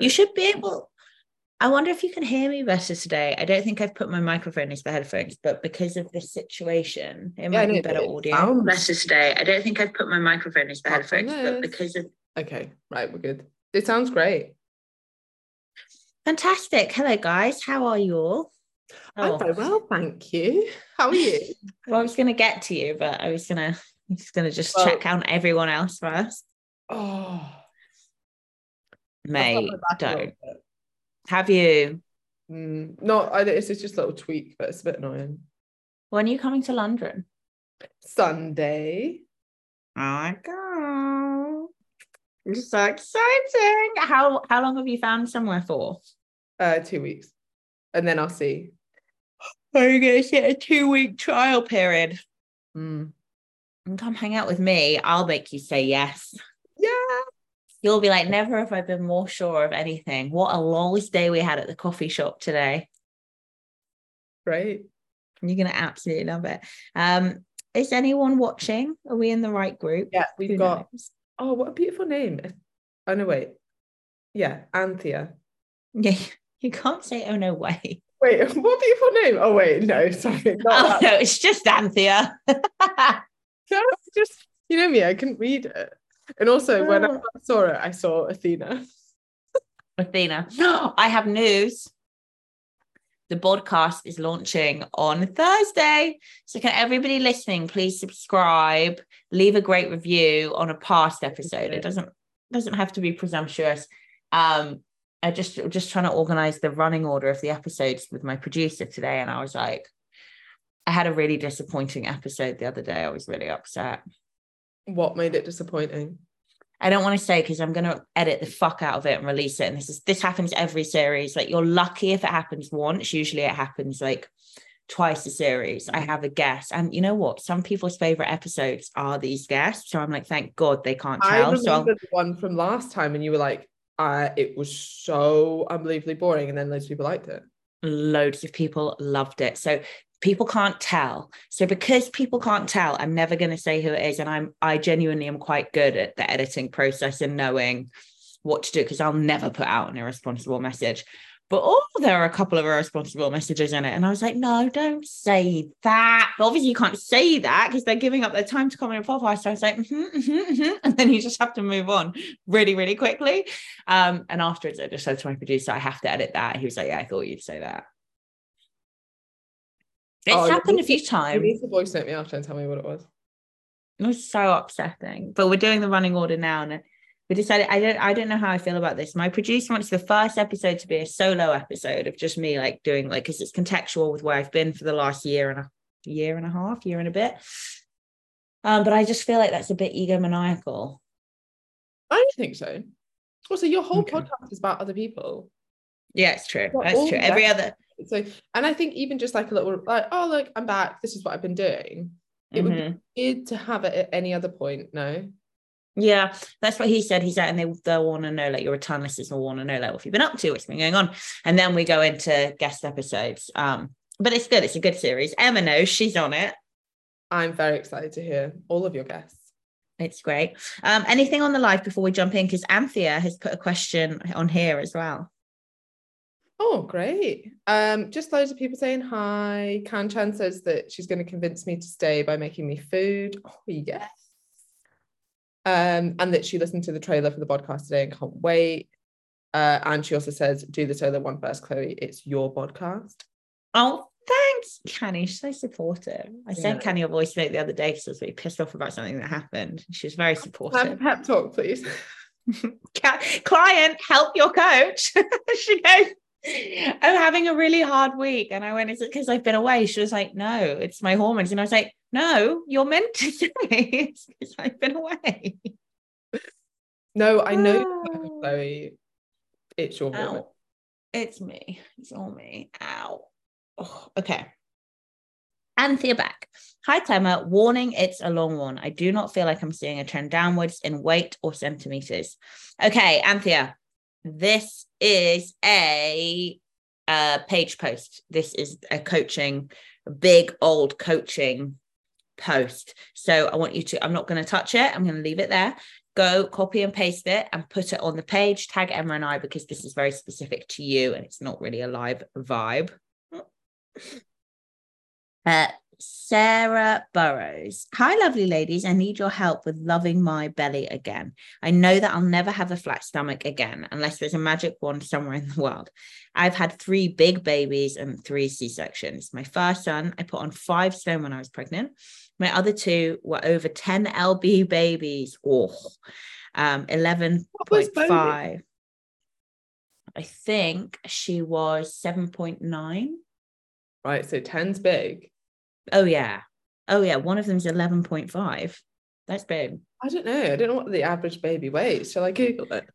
You should be able. I wonder if you can hear me better today. I don't think I've put my microphone into the headphones, but because of this situation, it might be better audio. sounds- Better today. I don't think I've put my microphone into the headphones, but because of Okay, right, we're good. It sounds great. fantastic. Hello, guys. How are you all? I'm Oh, very well, thank you. How are you? well, I was going to get to you, but I was going to. Just going to just Well- check out everyone else first. Oh, I've got Mate, my back a little don't. Have you? Mm, no, I, it's just a little tweak, but it's a bit annoying. When are you coming to London? Sunday. Oh my god. It's so exciting. How how long have you found somewhere for? Uh, two weeks, and then I'll see. Are you gonna get a two-week trial period? Mm. And come hang out with me. I'll make you say yes. You'll be like, never have I been more sure of anything. What a longest day we had at the coffee shop today. Right. You're gonna absolutely love it. Um, is anyone watching? Are we in the right group? Yeah, we've Who got. knows? Oh, what a beautiful name! Oh no, wait. Yeah, Anthea. Yeah, you can't say oh no way. Wait, what beautiful name! Oh wait, no, sorry, Oh no, it's just Anthea. No, it's just you know me, I couldn't read it. And also, when I saw it, I saw Athena. Athena. I have news. The podcast is launching on Thursday. So can everybody listening please subscribe, leave a great review on a past episode. It doesn't doesn't have to be presumptuous. Um I just just trying to organize the running order of the episodes with my producer today and I was like I had a really disappointing episode the other day. I was really upset. What made it disappointing? I don't want to say because I'm going to edit the fuck out of it and release it. And this is this happens every series. Like you're lucky if it happens once. Usually it happens like twice a series. I have a guest, and you know what? Some people's favorite episodes are these guests. So I'm like, thank God they can't tell. I'll- remember the one from last time, and you were like, uh, "It was so unbelievably boring," and then loads of people liked it. loads of people loved it. So people can't tell. So because people can't tell, I'm never going to say who it is. And I'm I genuinely am quite good at the editing process and knowing what to do because I'll never put out an irresponsible message. But oh, there are a couple of irresponsible messages in it. And I was like, no, don't say that. But obviously, you can't say that because they're giving up their time to comment on podcast. So I was like, mhm, mhm, mhm. and then you just have to move on really, really quickly. Um, and afterwards, I just said to my producer, I have to edit that. He was like, Yeah, I thought you'd say that. It's Oh, happened a few to- You times. need to voice note me after and tell me what it was. It was so upsetting. But we're doing the running order now, and we decided I don't I don't know how I feel about this. My producer wants the first episode to be a solo episode of just me like doing like because it's contextual with where I've been for the last year and a year and a half, year and a bit. Um, but I just feel like that's a bit egomaniacal. I don't think so. Also, your whole Okay. podcast is about other people. Yeah, it's true. That's true. Every other So, and I think even just like a little like, oh look, I'm back. This is what I've been doing. It would Mhm. be good to have it at any other point. No. Yeah, that's what he said. He said, and they they'll want to know, like your return listeners will want to know, like what you've been up to, what's been going on, and then we go into guest episodes. Um, but it's good. It's a good series. Emma knows she's on it. I'm very excited to hear all of your guests. It's great. Um, anything on the live before we jump in? Because Anthea has put a question on here as well. Oh, great. Um, just loads of people saying hi. Kanchan says that she's going to convince me to stay by making me food. Oh, yes. Um, and that she listened to the trailer for the podcast today and can't wait. Uh, and she also says, do the trailer one first, Chloe. It's your podcast. Oh, thanks, Canny. She's so supportive. I sent Yeah. Canny a voice note the other day because I was really pissed off about something that happened. She was very Have a supportive. pep talk, please. Client, help your coach. she goes, I'm having a really hard week. And I went, Is it because I've been away? She was like, No, it's my hormones. And I was like, No, you're meant to say it's because I've been away. No, I know, Oh. Chloe. It's your hormone. Ow. It's me. It's all me. Ow. Oh, okay. Anthea back. Hi, Clemmer. Warning, it's a long one. I do not feel like I'm seeing a trend downwards in weight or centimeters. Okay, Anthea, this is a uh, page post. This is a coaching, a big old coaching post. So I want you to, I'm not going to touch it. I'm going to leave it there. go copy and paste it and put it on the page, tag Emma and I because this is very specific to you and it's not really a live vibe. Uh, Sarah Burrows. Hi, lovely ladies. I need your help with loving my belly again. I know that I'll never have a flat stomach again unless there's a magic wand somewhere in the world. I've had three big babies and three C sections. My first son, I put on five stone when I was pregnant. My other two were over 10 LB babies. Oh, um, 11.5. I think she was 7.9. Right. So 10's big. Oh yeah. Oh yeah. One of them's 11.5. That's big. I don't know. I don't know what the average baby weighs. Shall I Google it?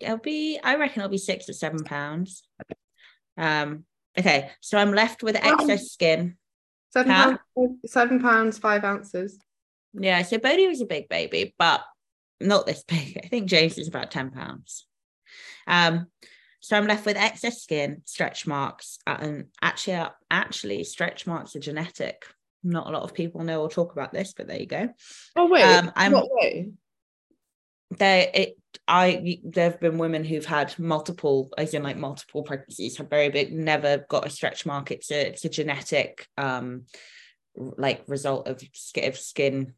It'll be, I reckon it'll be six to seven pounds. Um, okay, so I'm left with excess skin. Seven, pounds, seven pounds, five ounces. Yeah, so Bodhi was a big baby, but not this big. I think James is about 10 pounds. Um, so I'm left with excess skin, stretch marks, uh, and actually, uh, actually, stretch marks are genetic. Not a lot of people know or talk about this, but there you go. Oh wait, Um, I'm- what way? There, it, I, there have been women who've had multiple, as in like multiple pregnancies, have very big, never got a stretch mark. It's a, it's a genetic, um, like result of skin, of skin,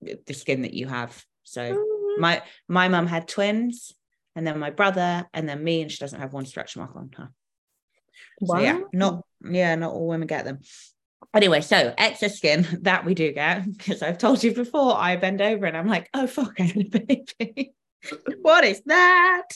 the skin that you have. So Mm. my my mum had twins and then my brother and then me and she doesn't have one stretch mark on her. So yeah not yeah not all women get them. Anyway so excess skin that we do get because i've told you before i bend over and i'm like oh fuck i had a baby. What is that?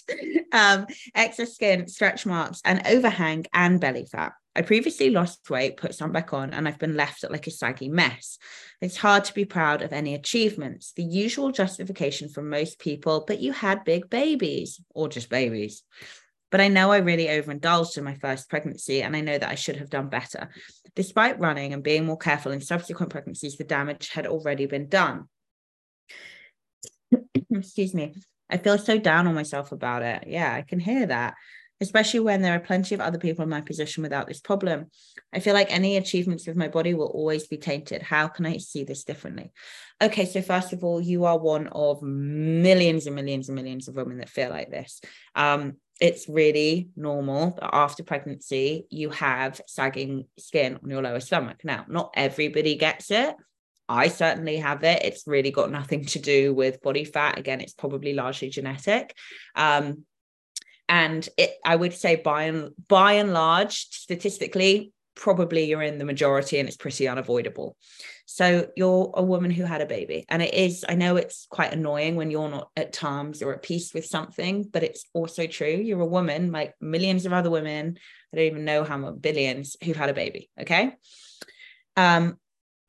Um excess skin stretch marks and overhang and belly fat I previously lost weight, put some back on, and I've been left at like a saggy mess. It's hard to be proud of any achievements. The usual justification for most people, but you had big babies or just babies. But I know I really overindulged in my first pregnancy, and I know that I should have done better. Despite running and being more careful in subsequent pregnancies, the damage had already been done. Excuse me. I feel so down on myself about it. Yeah, I can hear that especially when there are plenty of other people in my position without this problem. I feel like any achievements with my body will always be tainted. How can I see this differently? Okay, so first of all, you are one of millions and millions and millions of women that feel like this. Um, it's really normal that after pregnancy, you have sagging skin on your lower stomach. Now, not everybody gets it. I certainly have it. It's really got nothing to do with body fat. Again, it's probably largely genetic. Um, and it i would say by and by and large statistically probably you're in the majority and it's pretty unavoidable. So you're a woman who had a baby and it is i know it's quite annoying when you're not at terms or at peace with something but it's also true. You're a woman like millions of other women. I don't even know how many billions who've had a baby okay? Um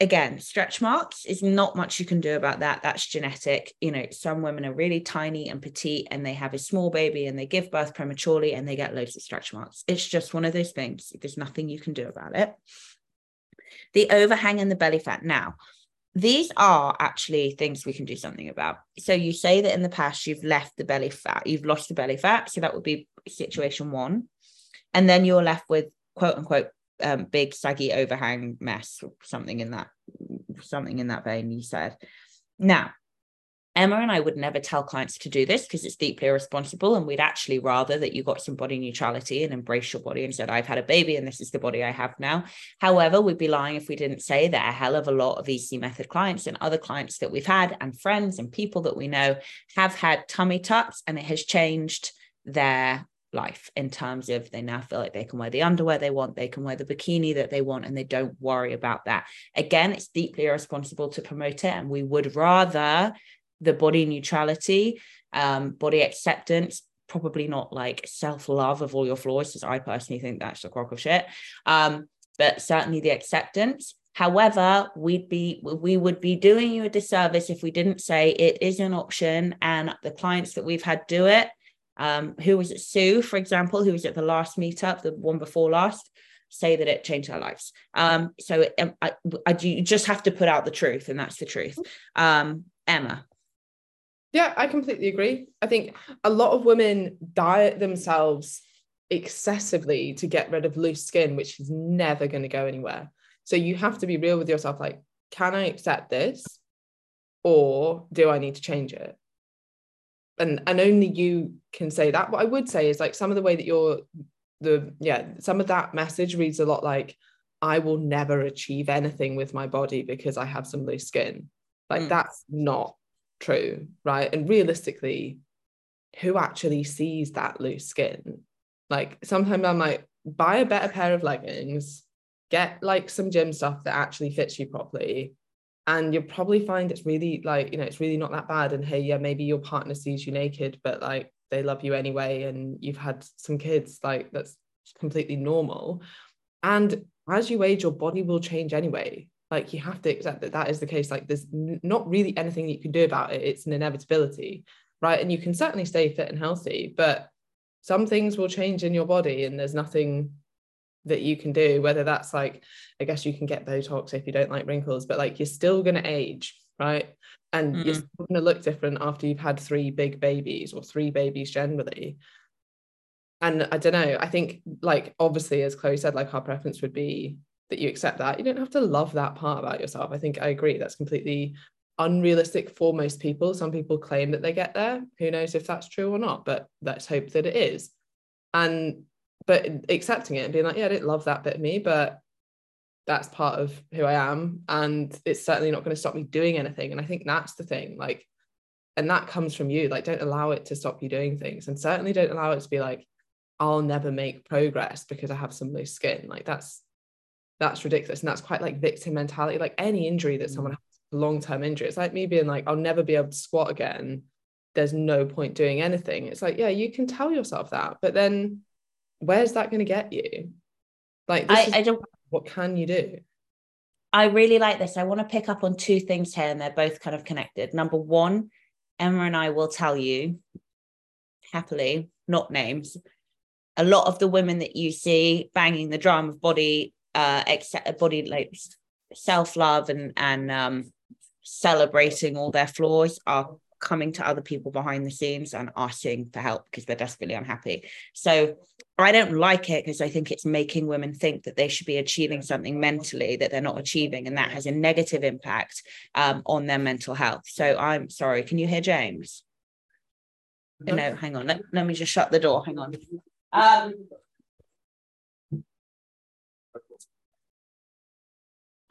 again, stretch marks is not much you can do about that. That's genetic. You know, some women are really tiny and petite and they have a small baby and they give birth prematurely and they get loads of stretch marks. It's just one of those things. There's nothing you can do about it. The overhang and the belly fat. Now, these are actually things we can do something about. So you say that in the past you've left the belly fat, you've lost the belly fat. So that would be situation one. And then you're left with quote unquote um, big saggy overhang mess something in that something in that vein you said. Now emma and i would never tell clients to do this because it's deeply irresponsible and we'd actually rather that you got some body neutrality and embrace your body and said i've had a baby and this is the body i have now. However we'd be lying if we didn't say that a hell of a lot of ec method clients and other clients that we've had and friends and people that we know have had tummy tucks and it has changed their life in terms of they now feel like they can wear the underwear they want, they can wear the bikini that they want, and they don't worry about that. Again, it's deeply irresponsible to promote it, and we would rather the body neutrality, um, body acceptance, probably not like self love of all your flaws, because I personally think that's the crock of shit. Um, but certainly the acceptance. However, we'd be we would be doing you a disservice if we didn't say it is an option, and the clients that we've had do it um, who was it, Sue, for example, who was at the last meetup, the one before last, say that it changed our lives. Um, so um, I, I, you just have to put out the truth, and that's the truth. Um, Emma. Yeah, I completely agree. I think a lot of women diet themselves excessively to get rid of loose skin, which is never going to go anywhere. So you have to be real with yourself like, can I accept this? or do I need to change it? And and only you can say that. What I would say is like some of the way that you're the yeah, some of that message reads a lot like I will never achieve anything with my body because I have some loose skin. Like mm. that's not true, right? And realistically, who actually sees that loose skin? Like sometimes I'm like, buy a better pair of leggings, get like some gym stuff that actually fits you properly. And you'll probably find it's really like, you know, it's really not that bad. And hey, yeah, maybe your partner sees you naked, but like they love you anyway, and you've had some kids, like that's completely normal. And as you age, your body will change anyway. Like you have to accept that that is the case. Like there's not really anything you can do about it. It's an inevitability, right? And you can certainly stay fit and healthy, but some things will change in your body, and there's nothing that you can do whether that's like i guess you can get botox if you don't like wrinkles but like you're still going to age right? And mm. you're still going to look different after you've had three big babies or three babies generally. And i don't know i think like obviously as chloe said like our preference would be that you accept that. You don't have to love that part about yourself. I think i agree that's completely unrealistic for most people. Some people claim that they get there. Who knows if that's true or not but let's hope that it is. And but accepting it and being like, yeah, I didn't love that bit of me, but that's part of who I am. And it's certainly not going to stop me doing anything. And I think that's the thing. Like, and that comes from you. Like, don't allow it to stop you doing things. And certainly don't allow it to be like, I'll never make progress because I have some loose skin. Like that's that's ridiculous. And that's quite like victim mentality. Like any injury that someone mm. has, long-term injury, it's like me being like, I'll never be able to squat again. There's no point doing anything. It's like, yeah, you can tell yourself that, but then where's that going to get you? Like, I, I don't. What can you do? I really like this. I want to pick up on two things here, and they're both kind of connected. Number one, Emma and I will tell you happily, not names, a lot of the women that you see banging the drum of body, uh, accept, body like self love and and um, celebrating all their flaws are coming to other people behind the scenes and asking for help because they're desperately unhappy. So I don't like it because I think it's making women think that they should be achieving something mentally that they're not achieving, and that has a negative impact um, on their mental health. So I'm sorry, can you hear James? No, no hang on. Let, let me just shut the door. Hang on. Um,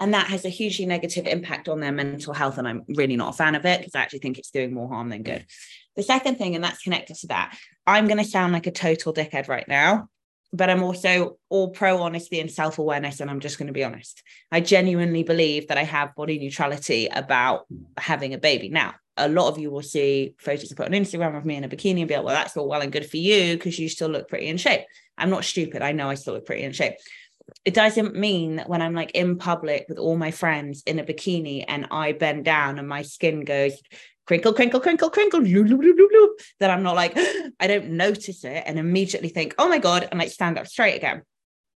and that has a hugely negative impact on their mental health and i'm really not a fan of it because i actually think it's doing more harm than good the second thing and that's connected to that i'm going to sound like a total dickhead right now but i'm also all pro honesty and self-awareness and i'm just going to be honest i genuinely believe that i have body neutrality about having a baby now a lot of you will see photos I put on Instagram of me in a bikini and be like, well, that's all well and good for you because you still look pretty in shape. I'm not stupid. I know I still look pretty in shape it doesn't mean that when I'm like in public with all my friends in a bikini and I bend down and my skin goes crinkle, crinkle, crinkle, crinkle, loo, loo, loo, loo, that I'm not like, I don't notice it and immediately think, oh my God, and like stand up straight again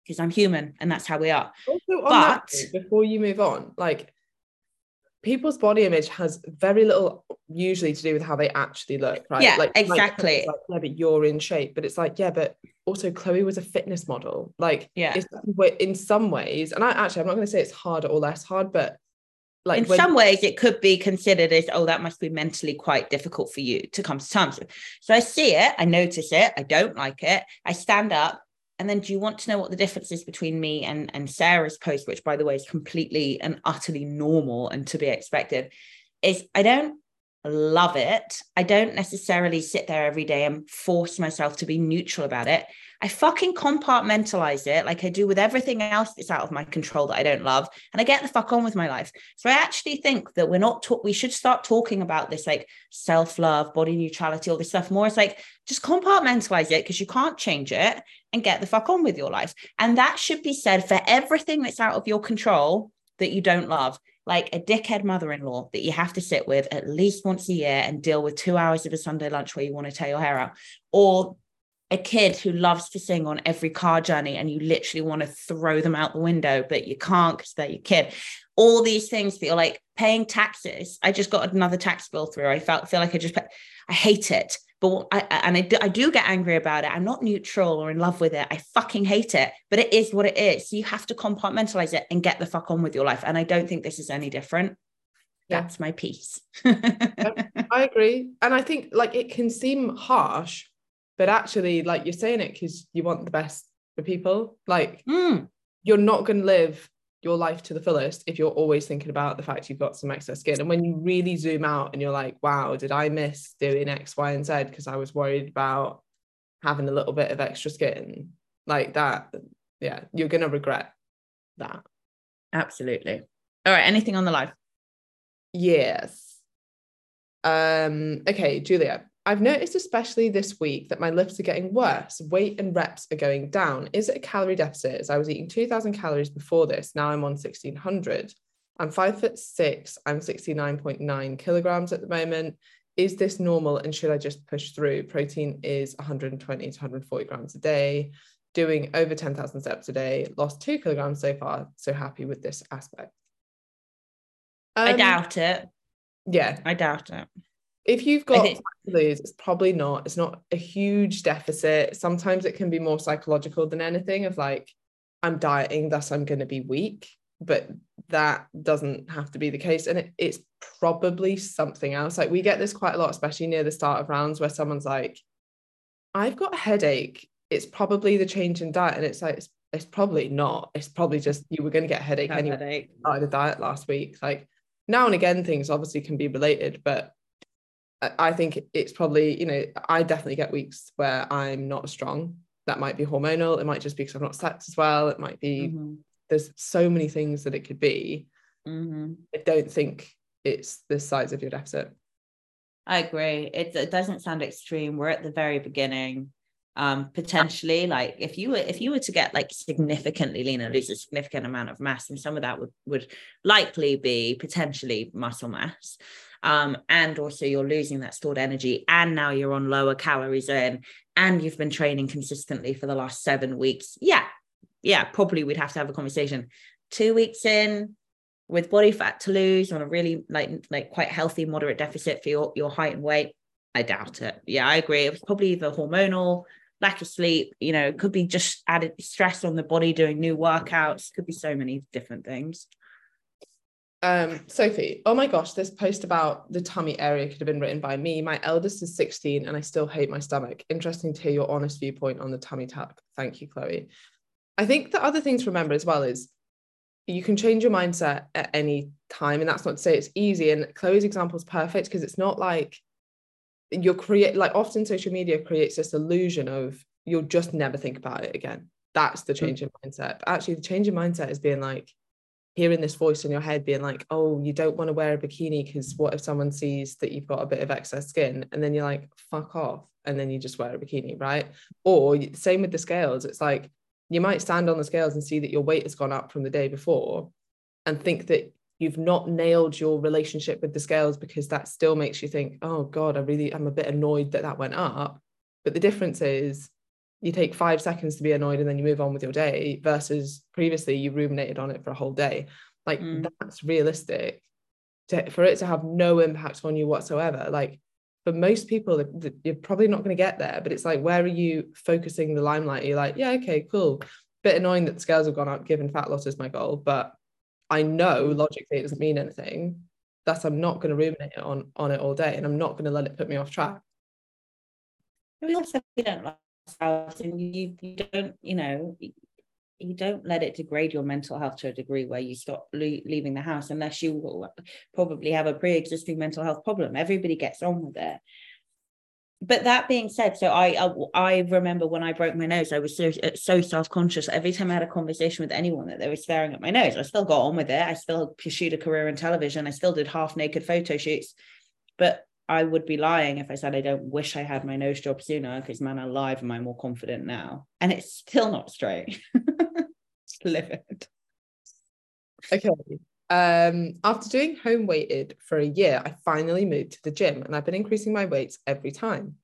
because I'm human and that's how we are. Also, but that, before you move on, like people's body image has very little usually to do with how they actually look, right? Yeah, like exactly. Like, yeah, but you're in shape, but it's like, yeah, but also Chloe was a fitness model. Like, yeah, in some ways, and I actually, I'm not going to say it's harder or less hard, but like in when, some ways it could be considered as oh that must be mentally quite difficult for you to come to terms with so i see it i notice it i don't like it i stand up and then do you want to know what the difference is between me and, and Sarah's post, which by the way is completely and utterly normal and to be expected, is I don't love it. I don't necessarily sit there every day and force myself to be neutral about it. I fucking compartmentalize it like I do with everything else that's out of my control that I don't love. And I get the fuck on with my life. So I actually think that we're not, we should start talking about this like self love, body neutrality, all this stuff more. It's like just compartmentalize it because you can't change it and get the fuck on with your life. And that should be said for everything that's out of your control that you don't love like a dickhead mother-in-law that you have to sit with at least once a year and deal with two hours of a Sunday lunch where you want to tear your hair out, or a kid who loves to sing on every car journey and you literally want to throw them out the window, but you can't because they're your kid. All these things that you're like paying taxes. I just got another tax bill through. I felt feel like I just I hate it. But I and I do, I do get angry about it. I'm not neutral or in love with it. I fucking hate it. But it is what it is. So you have to compartmentalize it and get the fuck on with your life. And I don't think this is any different. That's my piece. I agree. And I think like it can seem harsh, but actually, like you're saying it because you want the best for people. Like Mm, you're not going to live your life to the fullest if you're always thinking about the fact you've got some excess skin. And when you really zoom out and you're like, wow, did I miss doing X, Y, and Z because I was worried about having a little bit of extra skin like that? Yeah, you're going to regret that. absolutely. All right. Anything on the life? Yes. Um, okay, Julia. I've noticed, especially this week, that my lifts are getting worse. Weight and reps are going down. Is it a calorie deficit? As I was eating 2,000 calories before this, now I'm on 1,600. I'm five foot six. I'm 69.9 kilograms at the moment. Is this normal and should I just push through? Protein is 120 to 140 grams a day. Doing over 10,000 steps a day. Lost two kilograms so far. So happy with this aspect. I Um, doubt it. Yeah, I doubt it. If you've got think- to lose, it's probably not. It's not a huge deficit. Sometimes it can be more psychological than anything of like, I'm dieting, thus I'm going to be weak. But that doesn't have to be the case. And it, it's probably something else. Like we get this quite a lot, especially near the start of rounds where someone's like, I've got a headache. It's probably the change in diet. And it's like, it's, it's probably not. It's probably just you were going to get a headache anyway headache. started a diet last week. Like now and again, things obviously can be related, but I- think it's probably, you know, I definitely get weeks where I'm not strong. That might be hormonal. It might just be because I've not slept as well. It might be, Mhm, there's so many things that it could be. mhm. I don't think it's the size of your deficit. I agree. It, it doesn't sound extreme. We're at the very beginning. Um, potentially, like if you were if you were to get like significantly leaner, lose a significant amount of mass, and some of that would would likely be potentially muscle mass. Um, and also you're losing that stored energy, and now you're on lower calories in, and you've been training consistently for the last seven weeks. Yeah, yeah, probably we'd have to have a conversation. Two weeks in, with body fat to lose on a really like like quite healthy moderate deficit for your, your height and weight i doubt it yeah i agree it was probably the hormonal lack of sleep you know it could be just added stress on the body doing new workouts could be so many different things Um, Sophie, oh my gosh, this post about the tummy area could have been written by me. My eldest is 16 and I still hate my stomach. Interesting to hear your honest viewpoint on the tummy tuck. Thank you, Chloe. I think the other thing to remember as well is you can change your mindset at any time. And that's not to say it's easy. And Chloe's example is perfect because it's not like you're create like often social media creates this illusion of you'll just never think about it again. That's the change in mindset. But actually, the change in mindset is being like, hearing this voice in your head being like, oh, you don't want to wear a bikini because what if someone sees that you've got a bit of excess skin? And then you're like, fuck off. And then you just wear a bikini, right? Or same with the scales. It's like you might stand on the scales and see that your weight has gone up from the day before and think that you've not nailed your relationship with the scales because that still makes you think, oh God, I really, I'm a bit annoyed that that went up. But the difference is you take five seconds to be annoyed and then you move on with your day versus previously you ruminated on it for a whole day. Like Mm. that's realistic. To, for it to have no impact on you whatsoever. Like for most people, th- th- you're probably not going to get there. But it's like, where are you focusing the limelight? You're like, yeah, okay, cool. Bit annoying that the scales have gone up, given fat loss is my goal, but I know logically it doesn't mean anything. Thus, I'm not going to ruminate on on it all day, and I'm not going to let it put me off track. we also we don't ourselves and you, you don't you know you don't let it degrade your mental health to a degree where you stop le- leaving the house unless you will probably have a pre-existing mental health problem. Everybody gets on with it. But that being said so I, I i remember when i broke my nose i was so uh, so self-conscious. Every time i had a conversation with anyone that they were staring at my nose i still got on with it. I still pursued a career in television. I still did half naked photo shoots. But I would be lying if I said I don't wish I had my nose job sooner because man alive am I more confident now. And it's still not straight. Livid. Okay. Um, after doing home weighted for a year, I finally moved to the gym and I've been increasing my weights every time.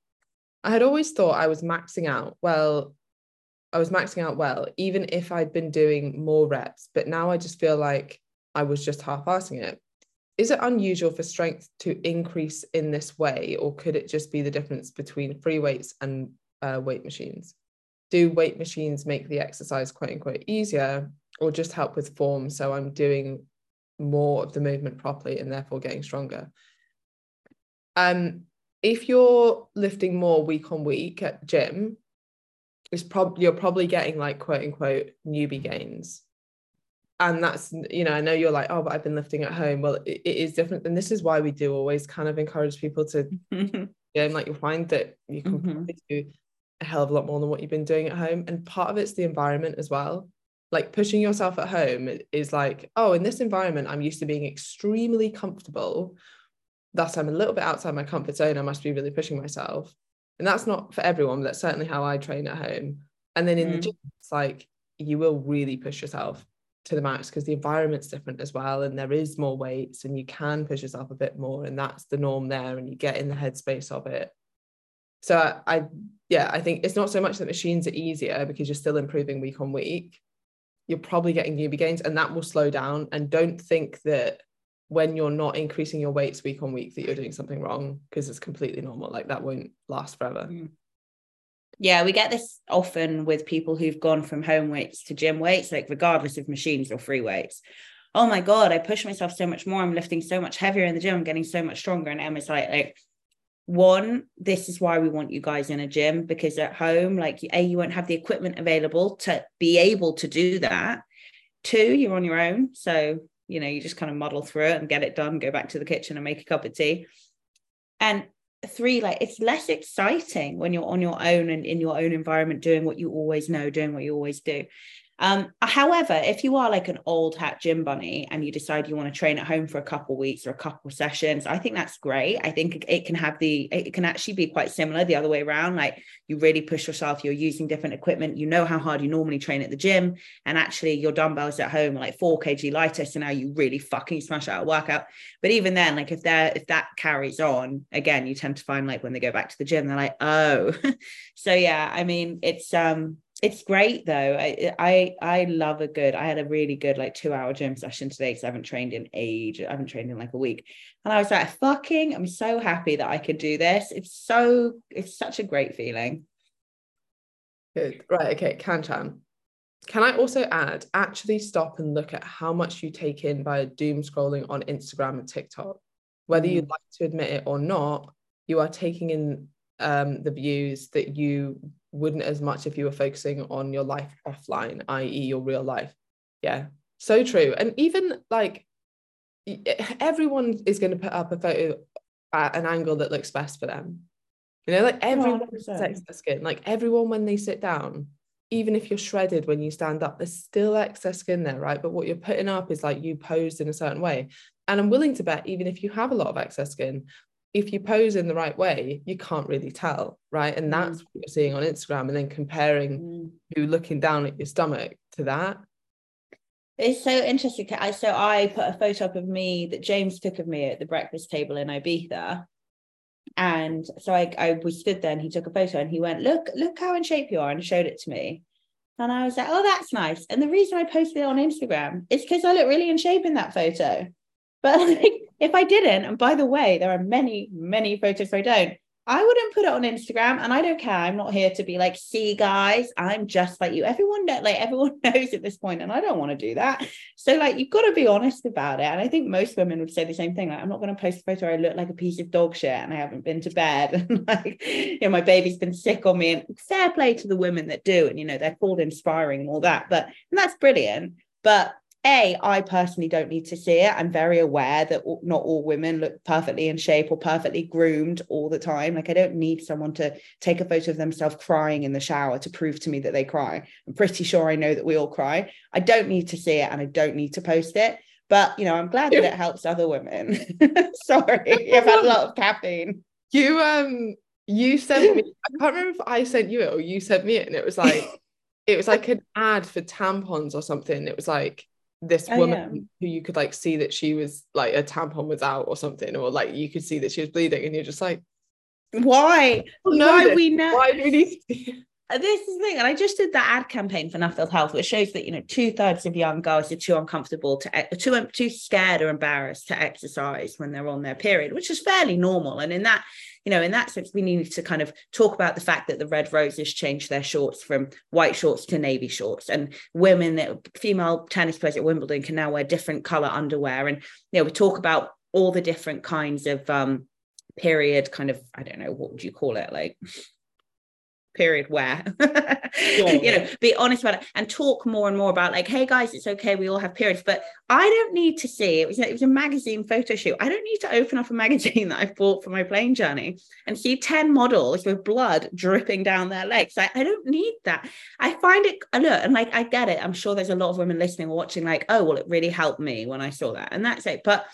I had always thought I was maxing out. Well, I was maxing out well, even if I'd been doing more reps, but now I just feel like I was just half assing it. Is it unusual for strength to increase in this way, or could it just be the difference between free weights and uh, weight machines? Do weight machines make the exercise quote unquote easier, or just help with form? So I'm doing more of the movement properly and therefore getting stronger. Um, if you're lifting more week on week at gym, it's probably you're probably getting like quote unquote newbie gains. And that's, you know, I know you're like, oh, but I've been lifting at home. Well, it, it is different. And this is why we do always kind of encourage people to, yeah, like you'll find that you can mm-hmm. probably do a hell of a lot more than what you've been doing at home. And part of it's the environment as well. Like pushing yourself at home is like, oh, in this environment, I'm used to being extremely comfortable. Thus, I'm a little bit outside my comfort zone. I must be really pushing myself and that's not for everyone but that's certainly how i train at home and then in mm. the gym it's like you will really push yourself to the max because the environment's different as well and there is more weights and you can push yourself a bit more and that's the norm there and you get in the headspace of it. So I, I yeah i think it's not so much that machines are easier because you're still improving week on week. You're probably getting newbie gains and that will slow down and don't think that when you're not increasing your weights week on week that you're doing something wrong because it's completely normal like that won't last forever. Mm. Yeah we get this often with people who've gone from home weights to gym weights like regardless of machines or free weights. Oh my god i push myself so much more. I'm lifting so much heavier in the gym. I'm getting so much stronger. And emma's like like one this is why we want you guys in a gym because at home like a you won't have the equipment available to be able to do that. Two you're on your own. So you know you just kind of muddle through it and get it done go back to the kitchen and make a cup of tea. And three like it's less exciting when you're on your own and in your own environment doing what you always know doing what you always do um, however, if you are like an old hat gym bunny and you decide you want to train at home for a couple weeks or a couple sessions, I think that's great. I think it can have the it can actually be quite similar the other way around. Like you really push yourself, you're using different equipment, you know how hard you normally train at the gym, and actually your dumbbells at home are like four kg lighter. So now you really fucking smash out a workout. But even then, like if they're if that carries on, again, you tend to find like when they go back to the gym, they're like, oh. so yeah, I mean, it's um it's great though. I, I I love a good. I had a really good like two hour gym session today because I haven't trained in age. I haven't trained in like a week, and I was like, "Fucking!" I'm so happy that I could do this. It's so it's such a great feeling. Good. Right. Okay. Kanchan. Can I also add? Actually, stop and look at how much you take in by doom scrolling on Instagram and TikTok. Whether mm. you'd like to admit it or not, you are taking in um, the views that you wouldn't as much if you were focusing on your life offline, i.e., your real life. Yeah, so true. And even like everyone is going to put up a photo at an angle that looks best for them. You know, like everyone oh, protects their skin. Like everyone, when they sit down, even if you're shredded when you stand up, there's still excess skin there, right? But what you're putting up is like you posed in a certain way. And I'm willing to bet, even if you have a lot of excess skin, if you pose in the right way, you can't really tell, right? And that's mm. what you're seeing on Instagram, and then comparing mm. you looking down at your stomach to that. It's so interesting. I so I put a photo up of me that James took of me at the breakfast table in Ibiza. And so I, I we stood there and he took a photo and he went, Look, look how in shape you are, and showed it to me. And I was like, Oh, that's nice. And the reason I posted it on Instagram is because I look really in shape in that photo. But like, if I didn't, and by the way, there are many, many photos I don't, I wouldn't put it on Instagram and I don't care. I'm not here to be like, see guys, I'm just like you. Everyone know, like everyone knows at this point, and I don't want to do that. So like you've got to be honest about it. And I think most women would say the same thing. Like, I'm not going to post a photo I look like a piece of dog shit and I haven't been to bed. And like, you know, my baby's been sick on me. And fair play to the women that do. And you know, they're called inspiring and all that. But and that's brilliant. But a i personally don't need to see it. I'm very aware that not all women look perfectly in shape or perfectly groomed all the time. Like i don't need someone to take a photo of themselves crying in the shower to prove to me that they cry. I'm pretty sure i know that we all cry. I don't need to see it and i don't need to post it but you know i'm glad that it helps other women. Sorry i've had a lot of caffeine. You um you sent me i can't remember if i sent you it or you sent me it and it was like it was like an ad for tampons or something. It was like this oh, woman yeah. who you could like see that she was like a tampon was out or something, or like you could see that she was bleeding, and you're just like, why? Why we know? Why do we need? Uh, this is the thing, and I just did that ad campaign for Nuffield Health, which shows that you know two thirds of young girls are too uncomfortable to too too scared or embarrassed to exercise when they're on their period, which is fairly normal. And in that, you know in that sense we need to kind of talk about the fact that the red roses changed their shorts from white shorts to navy shorts. And women female tennis players at wimbledon can now wear different color underwear. And you know we talk about all the different kinds of um period kind of i don't know what would you call it? Like period where yeah, you know be honest about it and talk more and more about like hey guys it's okay we all have periods. But i don't need to see it was it was a magazine photo shoot. I don't need to open up a magazine that i bought for my plane journey and see 10 models with blood dripping down their legs. I, I don't need that. I find it look and like i get it. I'm sure there's a lot of women listening or watching like oh well it really helped me when i saw that and that's it. But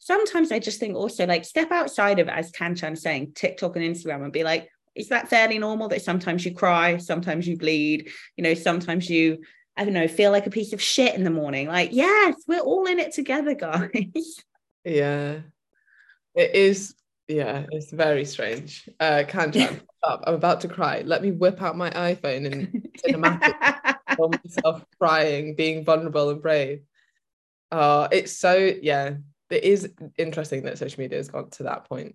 sometimes I just think also like step outside of as Kanchan saying TikTok and Instagram and be like, is that fairly normal that sometimes you cry, sometimes you bleed, you know, sometimes you, I don't know, feel like a piece of shit in the morning? Like, yes, we're all in it together, guys. Yeah. It is, yeah, it's very strange. Uh Kanchan, up. I'm about to cry. Let me whip out my iPhone and cinematic myself crying, being vulnerable and brave. Oh, it's so yeah. It is interesting that social media has got to that point.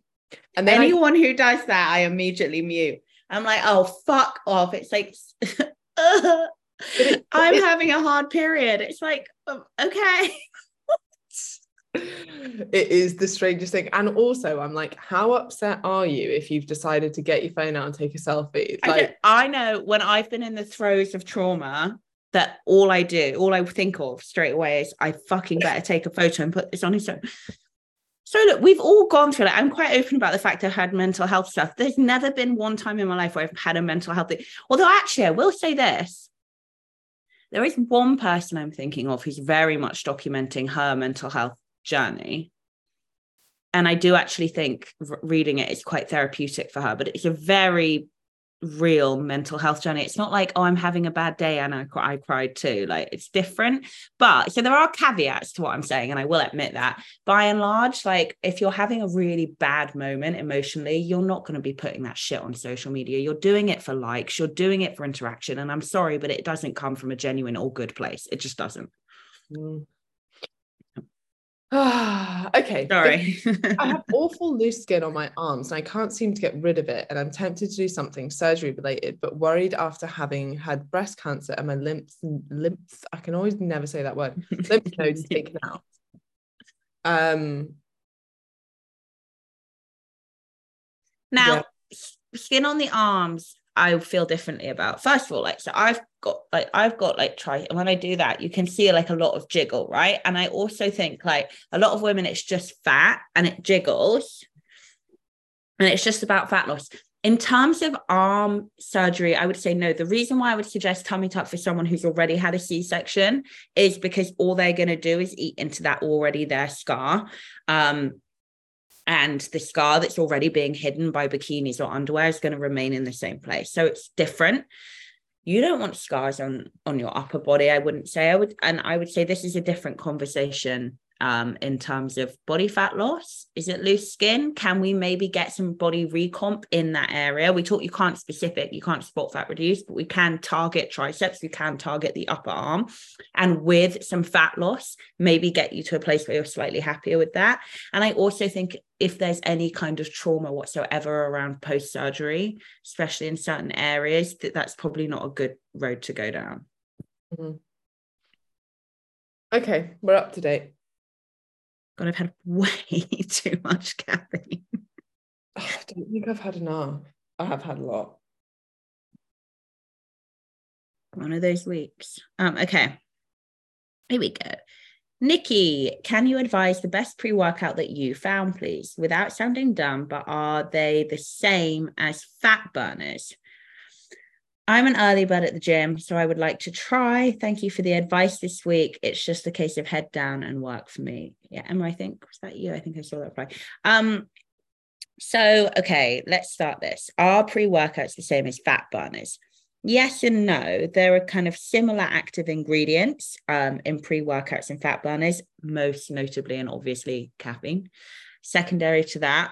And then anyone I, who does that, I immediately mute. I'm like, oh fuck off. It's like it, I'm having a hard period. It's like, um, okay. it is the strangest thing. And also, I'm like, how upset are you if you've decided to get your phone out and take a selfie? Like, I know when I've been in the throes of trauma, that all I do, all I think of straight away is I fucking better take a photo and put this on Instagram. So look, we've all gone through it. I'm quite open about the fact I've had mental health stuff. There's never been one time in my life where I've had a mental health thing. Although actually, I will say this. There is one person I'm thinking of who's very much documenting her mental health journey. And I do actually think reading it is quite therapeutic for her, but it's a very real mental health journey. It's not like, oh, I'm having a bad day and I, I cried too. Like it's different. But so there are caveats to what I'm saying, and I will admit that. By and large, like if you're having a really bad moment emotionally, you're not going to be putting that shit on social media. You're doing it for likes, you're doing it for interaction. And I'm sorry, but it doesn't come from a genuine or good place. It just doesn't. Mm. okay. Sorry. I have awful loose skin on my arms and I can't seem to get rid of it. And I'm tempted to do something surgery related, but worried after having had breast cancer and my lymph, lymph, I can always never say that word, lymph nodes taken out. Um, now, yeah. skin on the arms I feel differently about. First of all, like so I've got like I've got like try and when I do that, you can see like a lot of jiggle, right? And I also think like a lot of women, it's just fat and it jiggles. And it's just about fat loss. In terms of arm surgery, I would say no. The reason why I would suggest tummy tuck for someone who's already had a C section is because all they're going to do is eat into that already there scar. Um, and the scar that's already being hidden by bikinis or underwear is going to remain in the same place so it's different you don't want scars on on your upper body i wouldn't say. I would and i would say this is a different conversation um, in terms of body fat loss? Is it loose skin? Can we maybe get some body recomp in that area? We talk you can't specific, you can't spot fat reduce, but we can target triceps, we can target the upper arm, and with some fat loss, maybe get you to a place where you're slightly happier with that. And I also think if there's any kind of trauma whatsoever around post surgery, especially in certain areas, that that's probably not a good road to go down. Mm-hmm. Okay, we're up to date. God, I've had way too much caffeine. Oh, I don't think I've had enough. I have had a lot. One of those weeks. Um, okay. Here we go. Nikki, can you advise the best pre workout that you found, please? Without sounding dumb, but are they the same as fat burners? I'm an early bird at the gym, so I would like to try. Thank you for the advice this week. It's just a case of head down and work for me. Yeah, Emma, I think was that you? I think I saw that reply. Um, so okay, let's start this. Are pre-workouts the same as fat burners? Yes and no. There are kind of similar active ingredients um, in pre-workouts and fat burners, most notably and obviously caffeine. Secondary to that,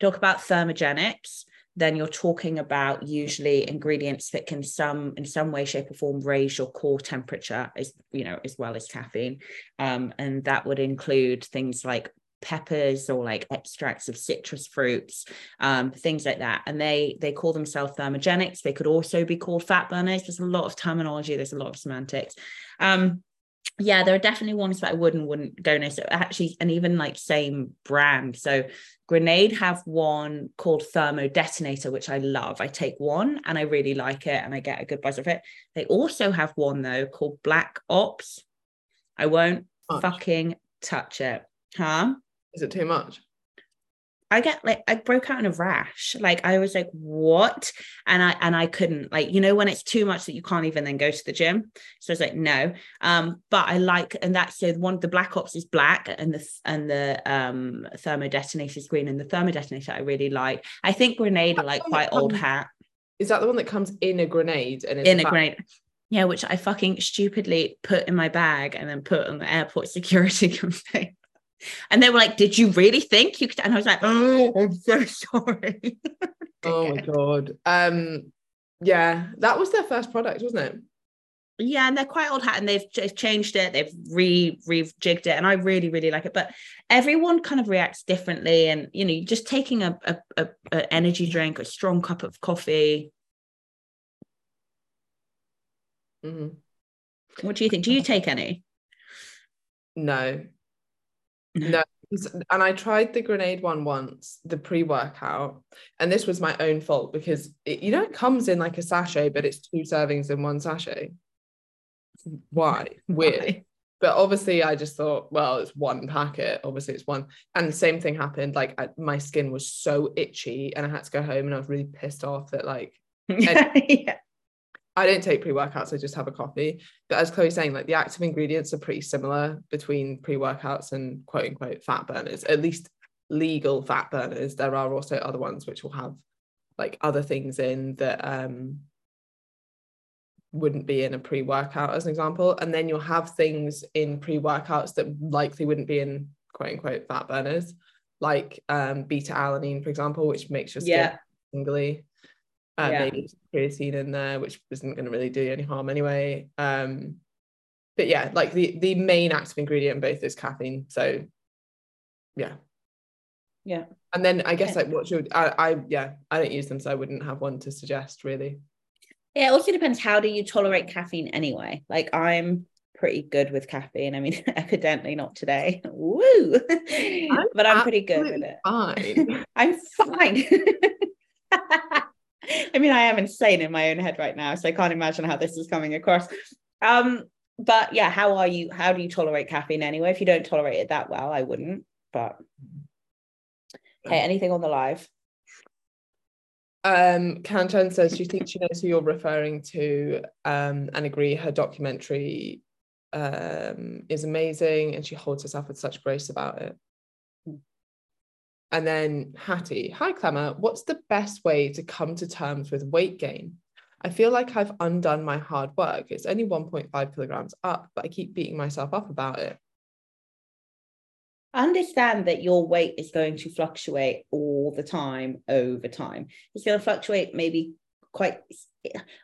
talk about thermogenics then you're talking about usually ingredients that can some in some way shape or form raise your core temperature as you know as well as caffeine um, and that would include things like peppers or like extracts of citrus fruits, um, things like that. And they they call themselves thermogenics. They could also be called fat burners. There's a lot of terminology. There's a lot of semantics. Um, yeah, there are definitely ones that I would and wouldn't go near. So actually, and even like same brand. So Grenade have one called Thermo Detonator, which I love. I take one and I really like it and I get a good buzz of it. They also have one though called Black Ops. I won't fucking touch it. Huh? Is it too much? I get like I broke out in a rash. Like I was like, what? And I and I couldn't like, you know, when it's too much that you can't even then go to the gym. So I was like, no. Um, but I like, and that's so one the black ops is black and the and the um thermo detonator is green. And the thermo detonator I really like. I think grenade are like quite old hat. Is that the one that comes in a grenade and in a grenade? Yeah, which I fucking stupidly put in my bag and then put on the airport security thing. And they were like, Did you really think you could? And I was like, Oh, I'm so sorry. oh my God. Um, yeah, that was their first product, wasn't it? Yeah, and they're quite old hat and they've changed it, they've re rejigged it, and I really, really like it. But everyone kind of reacts differently. And you know, just taking a, a, a, a energy drink, a strong cup of coffee. Mm-hmm. What do you think? Do you take any? No, no. And I tried the grenade one once, the pre workout. And this was my own fault because it, you know, it comes in like a sachet, but it's two servings in one sachet. Why? Weird. Why? But obviously, I just thought, well, it's one packet. Obviously, it's one. And the same thing happened. Like, I, my skin was so itchy, and I had to go home, and I was really pissed off that, like, yeah. I don't take pre-workouts, I just have a coffee. But as Chloe's saying, like the active ingredients are pretty similar between pre-workouts and quote unquote fat burners, at least legal fat burners. There are also other ones which will have like other things in that um wouldn't be in a pre-workout as an example. And then you'll have things in pre-workouts that likely wouldn't be in quote unquote fat burners, like um beta alanine, for example, which makes your skin yeah. tingly uh, yeah. maybe creatine in there, which isn't going to really do you any harm anyway. Um, but yeah, like the the main active ingredient in both is caffeine. So yeah. Yeah. And then I guess like what should I, I yeah, I don't use them, so I wouldn't have one to suggest really. Yeah, it also depends how do you tolerate caffeine anyway? Like I'm pretty good with caffeine. I mean, evidently not today. Woo! I'm but I'm pretty good with it. Fine. I'm fine. I mean, I am insane in my own head right now, so I can't imagine how this is coming across. Um, but yeah, how are you? How do you tolerate caffeine anyway? If you don't tolerate it that well, I wouldn't. But okay, anything on the live? Um, Kanchan says she thinks she knows who you're referring to, um, and agree her documentary um is amazing, and she holds herself with such grace about it. And then Hattie, hi Clemmer, what's the best way to come to terms with weight gain? I feel like I've undone my hard work. It's only 1.5 kilograms up, but I keep beating myself up about it. Understand that your weight is going to fluctuate all the time over time. It's going to fluctuate maybe quite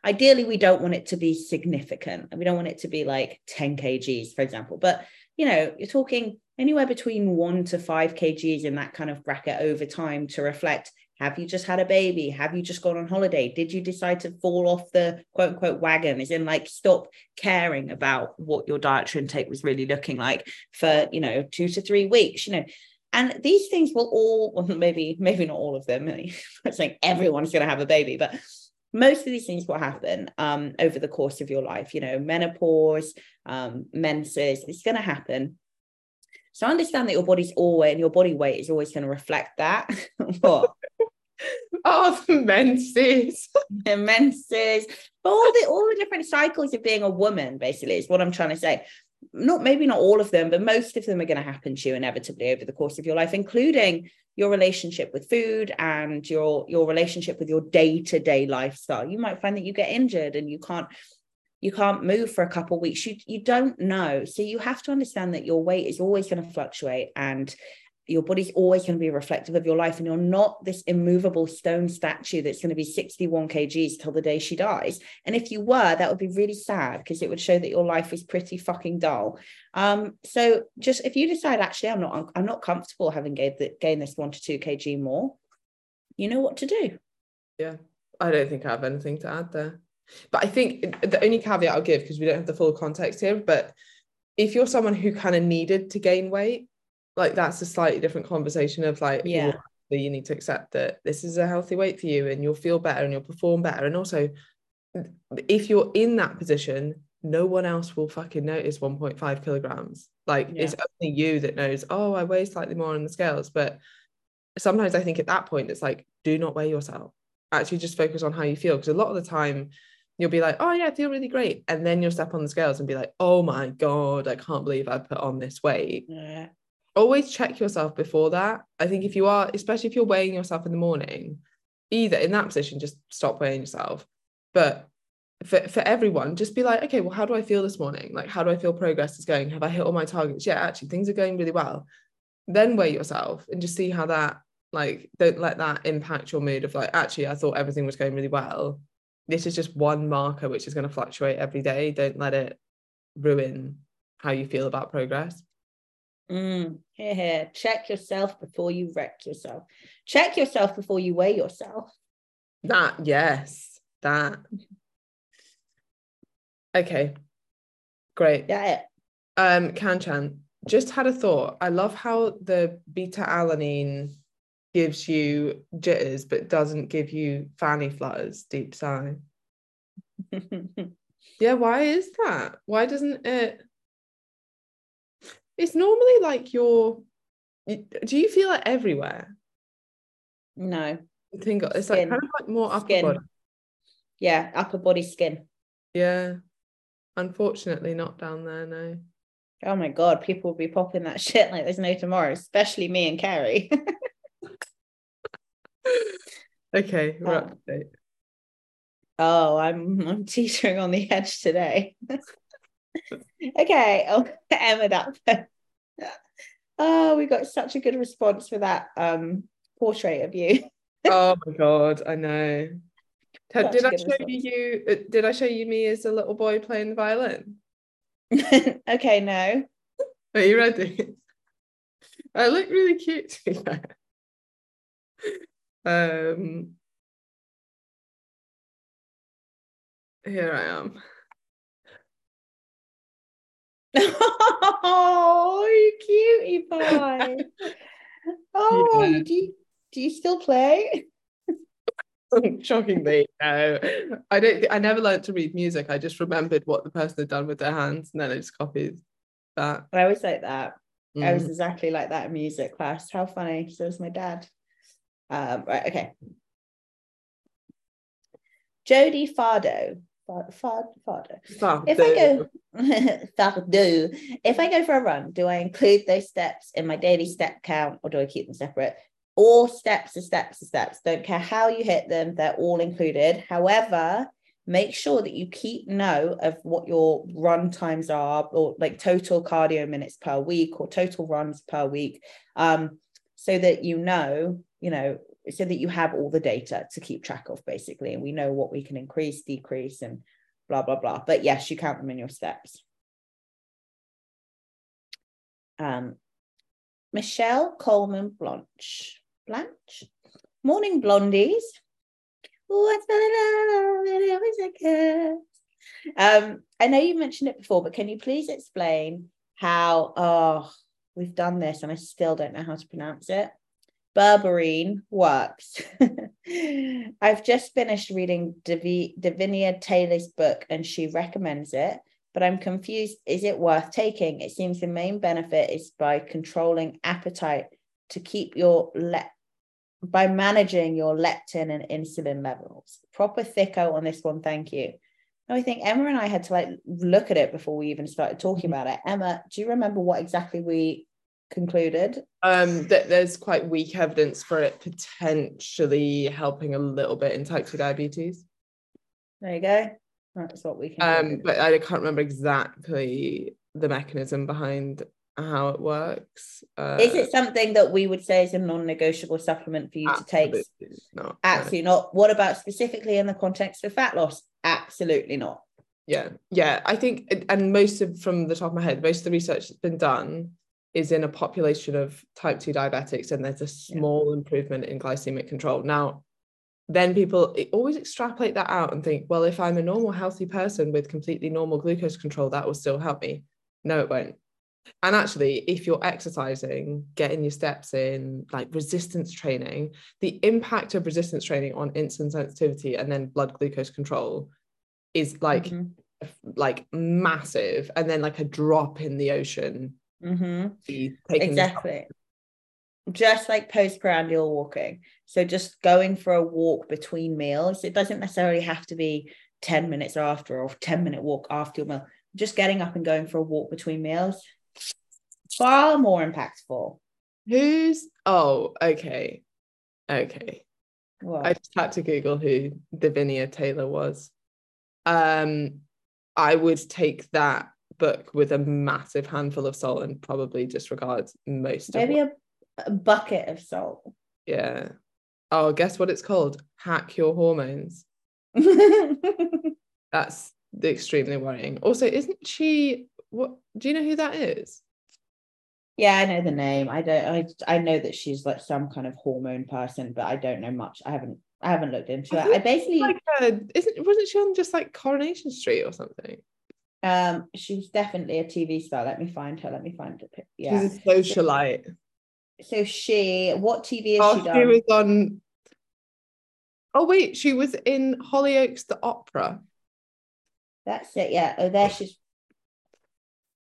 ideally we don't want it to be significant. We don't want it to be like 10 kgs, for example. But you know, you're talking anywhere between one to five kgs in that kind of bracket over time to reflect have you just had a baby? Have you just gone on holiday? Did you decide to fall off the quote unquote wagon? Is in like stop caring about what your dietary intake was really looking like for you know two to three weeks you know? And these things will all well, maybe maybe not all of them. I'm saying everyone's going to have a baby but most of these things will happen um, over the course of your life you know menopause um, menses it's going to happen so understand that your body's always and your body weight is always going to reflect that. what? oh, the menses. the menses. But all the all the different cycles of being a woman, basically, is what I'm trying to say. Not maybe not all of them, but most of them are going to happen to you inevitably over the course of your life, including your relationship with food and your your relationship with your day-to-day lifestyle. You might find that you get injured and you can't you can't move for a couple weeks. You you don't know. So you have to understand that your weight is always going to fluctuate and your body's always going to be reflective of your life and you're not this immovable stone statue that's going to be 61 kgs till the day she dies. And if you were that would be really sad because it would show that your life is pretty fucking dull. Um so just if you decide actually i'm not i'm not comfortable having the, gained this one to two kg more you know what to do. Yeah. I don't think i have anything to add there but i think the only caveat i'll give because we don't have the full context here but if you're someone who kind of needed to gain weight like that's a slightly different conversation of like yeah. You need to accept that this is a healthy weight for you and you'll feel better and you'll perform better. And also if you're in that position no one else will fucking notice 1.5 kilograms. Like yeah. it's only you that knows oh i weigh slightly more on the scales. But sometimes i think at that point it's like do not weigh yourself. Actually just focus on how you feel. Because a lot of the time you'll be like oh yeah i feel really great and then you'll step on the scales and be like oh my god i can't believe i put on this weight yeah always check yourself before that. I think if you are, especially if you're weighing yourself in the morning, either in that position, just stop weighing yourself. But for, for everyone, just be like, okay, well, how do I feel this morning? Like, how do I feel progress is going? Have I hit all my targets? Yeah, actually, things are going really well. Then weigh yourself and just see how that, like, don't let that impact your mood of like, actually, I thought everything was going really well. This is just one marker which is going to fluctuate every day. Don't let it ruin how you feel about progress. Mm, here, here. Check yourself before you wreck yourself. Check yourself before you weigh yourself. That, yes, that. Okay, great. Yeah. Um, Kanchan, just had a thought. I love how the beta alanine gives you jitters but doesn't give you fanny flutters, deep sigh. yeah, why is that? Why doesn't it? It's normally like you're. Do you feel it everywhere? No. think it's skin. like kind of like more upper skin. body. Yeah, upper body skin. Yeah. Unfortunately, not down there. No. Oh my god, people will be popping that shit like there's no tomorrow, especially me and Carrie. okay, we're up to date. Oh, I'm I'm teetering on the edge today. okay, oh, Emma that. oh, we got such a good response for that um portrait of you. oh my god, I know. Such did I show response. you? Uh, did I show you me as a little boy playing the violin? okay, no. Are you ready? I look really cute. Um, here I am. oh, you cutie pie. oh, yeah. do you do you still play? Shockingly, no. I don't. I never learned to read music. I just remembered what the person had done with their hands, and then I just copied that. I always like that. Mm. I was mm. exactly like that in music class. How funny! So was my dad. Um, right. Okay. Jody Fardo Fard, Fardo. If I go Fardo, if I go for a run, do I include those steps in my daily step count or do I keep them separate? All steps are steps are steps. Don't care how you hit them, they're all included. However, make sure that you keep note of what your run times are or like total cardio minutes per week or total runs per week. Um, so that you know, you know, so that you have all the data to keep track of basically. And we know what we can increase decrease and blah blah blah. But yes you count them in your steps. Um, michelle coleman blanche blanche? Morning blondies. Um, I know you mentioned it before, but can you please explain how oh we've done this and I still don't know how to pronounce it? Berberine works. I've just finished reading Dav- Davinia Taylor's book and she recommends it, but I'm confused. Is it worth taking? It seems the main benefit is by controlling appetite to keep your le- by managing your leptin and insulin levels. Proper thicko on this one, thank you. No, I think Emma and I had to like look at it before we even started talking mm-hmm. about it. Emma, do you remember what exactly we concluded? Um, that there's quite weak evidence for it potentially helping a little bit in type 2 diabetes. There you go. That's what we can. Um, but I can't remember exactly the mechanism behind how it works. Uh, is it something that we would say is a non-negotiable supplement for you to take? absolutely not. Absolutely not. What about specifically in the context of fat loss? Absolutely not. Yeah, yeah. I think, and most of from the top of my head, most of the research that's been done is in a population of type 2 diabetics, and there's a small improvement in glycemic control. Now, then people always extrapolate that out and think, well, if I'm a normal, healthy person with completely normal glucose control, that will still help me. No, it won't. And actually, if you're exercising, getting your steps in, like resistance training, the impact of resistance training on insulin sensitivity and then blood glucose control is like Mhm. like massive, and then like a drop in the ocean. Mhm. be Exactly. Just like postprandial walking. So just going for a walk between meals. It doesn't necessarily have to be 10 minutes after or 10 minute walk after your meal. Just getting up and going for a walk between meals. Far more impactful. Who's oh okay, okay. What? I just had to Google who Davinia Taylor was. Um, I would take that book with a massive handful of salt and probably disregard most Maybe of a, a bucket of salt. yeah. Oh, guess what it's called? Hack your hormones. That's extremely worrying. Also, isn't she what do you know who that is? yeah, I know the name. I don't I I know that she's like some kind of hormone person, but I don't know much. I haven't I haven't looked into it. I basically Like uh, isn't wasn't she on just like Coronation Street or something? Um she's definitely a TV star. Let me find her. Let me find her. Yeah. She's a socialite. So she what TV has Oh, she she done? was on. Oh wait, she was in Hollyoaks the opera. That's it. Yeah. Oh, there she's.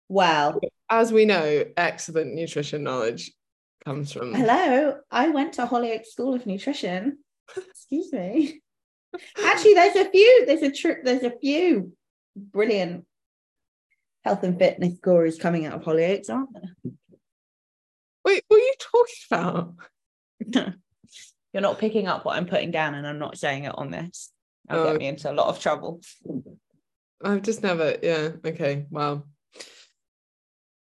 Wow. As we know, excellent nutrition knowledge comes from. Hello. I went to Hollyoaks School of Nutrition. Excuse me. Actually, there's a few. There's a trip. There's a few brilliant health and fitness gurus coming out of Hollyoaks, aren't there? Wait, what are you talking about? You're not picking up what I'm putting down, and I'm not saying it on this. I'll Oh. get me into a lot of trouble. I've just never. Yeah. Okay. Wow.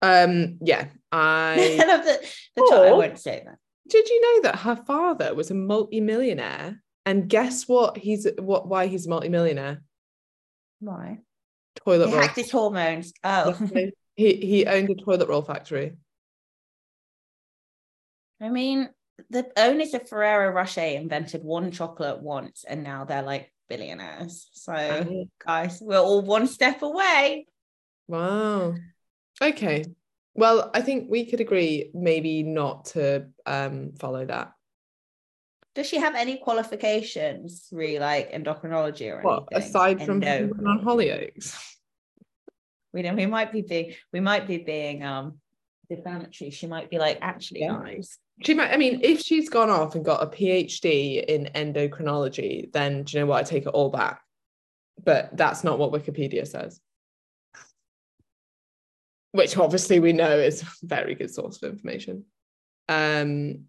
Um. Yeah. I. The, the child- I Or- won't say that. Did you know that her father was a multi-millionaire? And guess what? He's what? Why he's a multi-millionaire? Why? Toilet He roll. hacked his hormones. Oh, He he owned a toilet roll factory. I mean, the owners of Ferrero Rocher invented one chocolate once, and now they're like billionaires. So, Oh. guys, we're all one step away. Wow. Okay. Well, I think we could agree maybe not to um follow that. Does she have any qualifications, really, like endocrinology or What anything? aside from Endo. being on Hollyoaks? we know we might be being we might be being um defamatory. She might be like, actually, Yeah. guys, She might, I mean, if she's gone off and got a PhD in endocrinology, then do you know what? I take it all back. But that's not what Wikipedia says. Which obviously we know is a very good source of information. Um,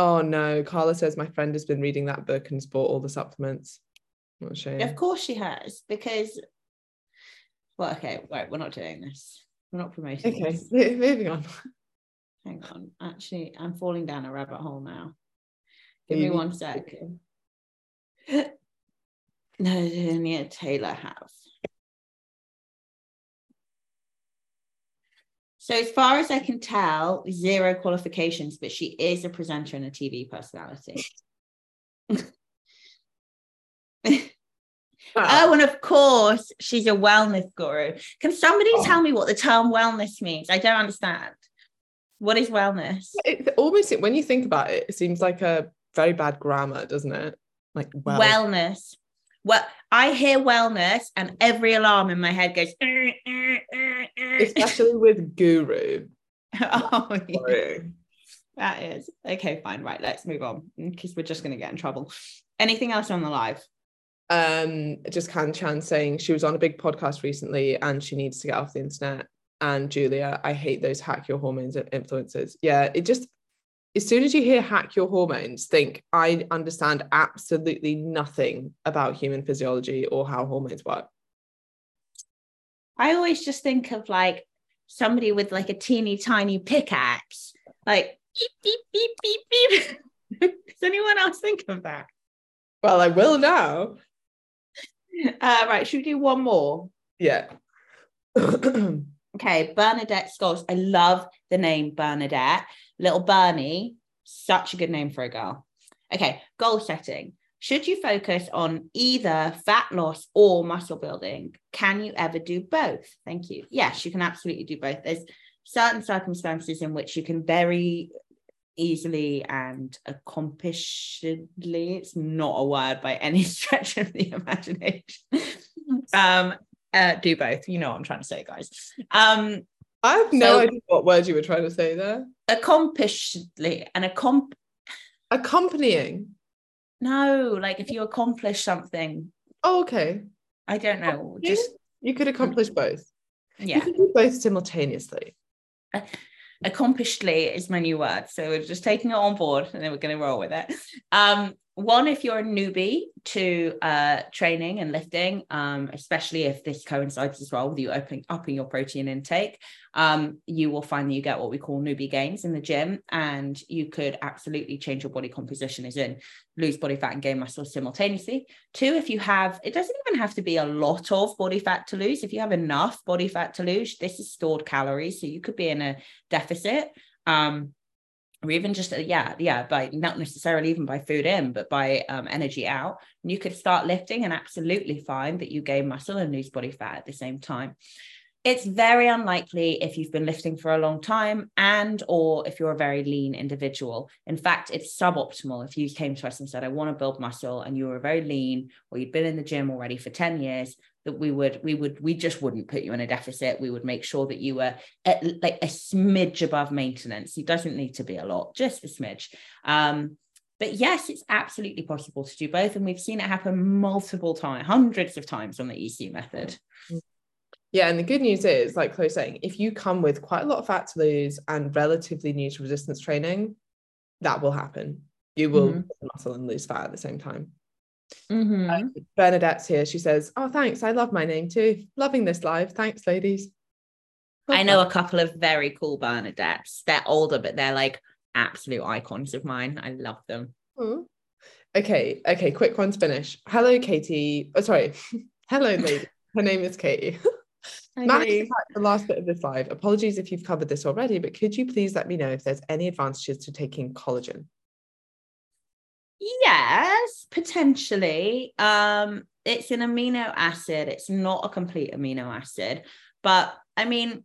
oh no, Carla says my friend has been reading that book and has bought all the supplements. What a shame. of course she has because. Well, okay, right, we're not doing this. We're not promoting Okay, this. mo- moving on. Hang on. Actually, I'm falling down a rabbit hole now. Give me one sec. No, Taylor have. So, as far as I can tell, zero qualifications, but she is a presenter and a TV personality. Oh, and of course, she's a wellness guru. Can somebody Oh. tell me what the term wellness means? I don't understand. What is wellness? It almost when you think about it, it seems like a very bad grammar, doesn't it? Like well, wellness. Well, I hear wellness, and every alarm in my head goes. Especially with guru. oh, yeah, that is okay. Fine, right. Let's move on because we're just going to get in trouble. Anything else on the live? um just Kanchan saying she was on a big podcast recently and she needs to get off the internet. And Julia, I hate those hack your hormones influencers. Yeah, it just as soon as you hear hack your hormones, think I understand absolutely nothing about human physiology or how hormones work. I always just think of like somebody with like a teeny tiny pickaxe, like beep, beep, beep, beep, beep. Does anyone else think of that? Well, I will now. Uh, right, should we do one more? Yeah. Okay, Bernadette Scholes. I love the name Bernadette. Little Bernie, such a good name for a girl. Okay, goal setting. Should you focus on either fat loss or muscle building? Can you ever do both? Thank you. Yes, you can absolutely do both. There's certain circumstances in which you can very easily and accomplishedly, it's not a word by any stretch of the imagination. um, uh, do both. You know what I'm trying to say, guys. Um, I have no So- idea what word you were trying to say there. accomplishedly and accom Accompanying. no, like if you accomplish something, Oh, okay. I don't know, just You could accomplish both. Yeah. You can do both simultaneously. accomplishedly is my new word. So we're just taking it on board and then we're going to roll with it. Um, one, if you're a newbie to uh, training and lifting, um, especially if this coincides as well with you opening upping your protein intake, um, you will find that you get what we call newbie gains in the gym, and you could absolutely change your body composition, as in lose body fat and gain muscle simultaneously. Two, if you have, it doesn't even have to be a lot of body fat to lose. If you have enough body fat to lose, this is stored calories, so you could be in a deficit. Um, or even just uh, yeah yeah by not necessarily even by food in but by um, energy out and you could start lifting and absolutely find that you gain muscle and lose body fat at the same time. It's very unlikely if you've been lifting for a long time and or if you're a very lean individual. In fact it's suboptimal if you came to us and said i want to build muscle and you were very lean or you'd been in the gym already for 10 years that we would we would we just wouldn't put you in a deficit we would make sure that you were at like a smidge above maintenance it doesn't need to be a lot just a smidge um but yes it's absolutely possible to do both and we've seen it happen multiple times hundreds of times on the ec method Yeah, and the good news is, like Chloe's saying, if you come with quite a lot of fat to lose and relatively new to resistance training, that will happen. You will Mhm. muscle and lose fat at the same time. Mhm. Bernadette's here. She says, "Oh, thanks. I love my name too. Loving this live. Thanks, ladies." I know a couple of very cool Bernadettes. They're older, but they're like absolute icons of mine. I love them. Okay, okay, quick one to finish. Hello, Katie. Oh, sorry. Hello, lady. Her name is Katie. The last bit of this live. Apologies if you've covered this already, but could you please let me know if there's any advantages to taking collagen? Yes, potentially. Um, it's an amino acid. It's not a complete amino acid, but I mean,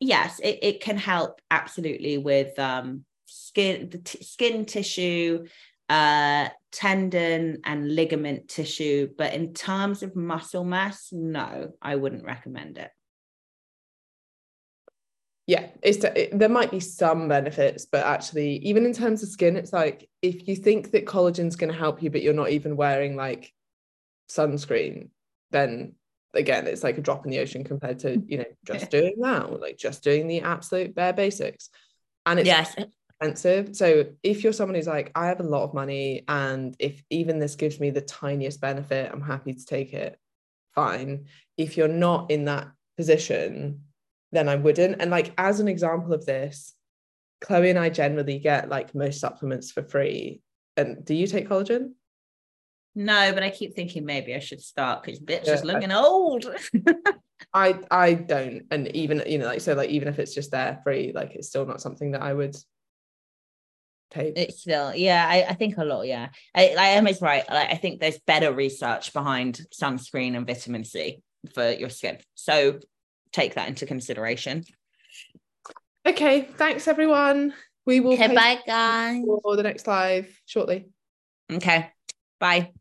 yes, it, it can help absolutely with um skin the t- skin tissue, uh tendon and ligament tissue. But in terms of muscle mass, no, I wouldn't recommend it. Yeah, it's uh, it, there might be some benefits, but actually, even in terms of skin, it's like if you think that collagen's going to help you, but you're not even wearing like sunscreen, then again, it's like a drop in the ocean compared to you know just doing that, or like just doing the absolute bare basics. And it's Yes, expensive. So if you're someone who's like, I have a lot of money, and if even this gives me the tiniest benefit, I'm happy to take it. Fine. If you're not in that position, then I wouldn't. And like as an example of this, Chloe and I generally get like most supplements for free. And do you take collagen? no, but I keep thinking maybe I should start because bitch Yeah, is I- looking old. I I don't. And even you know, like so like even if it's just there free, like it's still not something that I would take. It's still, yeah, I, I think a lot, yeah. I, I am is right. Like, I think there's better research behind sunscreen and vitamin C for your skin. So take that into consideration. okay, thanks everyone. We will Okay, post bye guys. for the next live shortly. Okay, bye.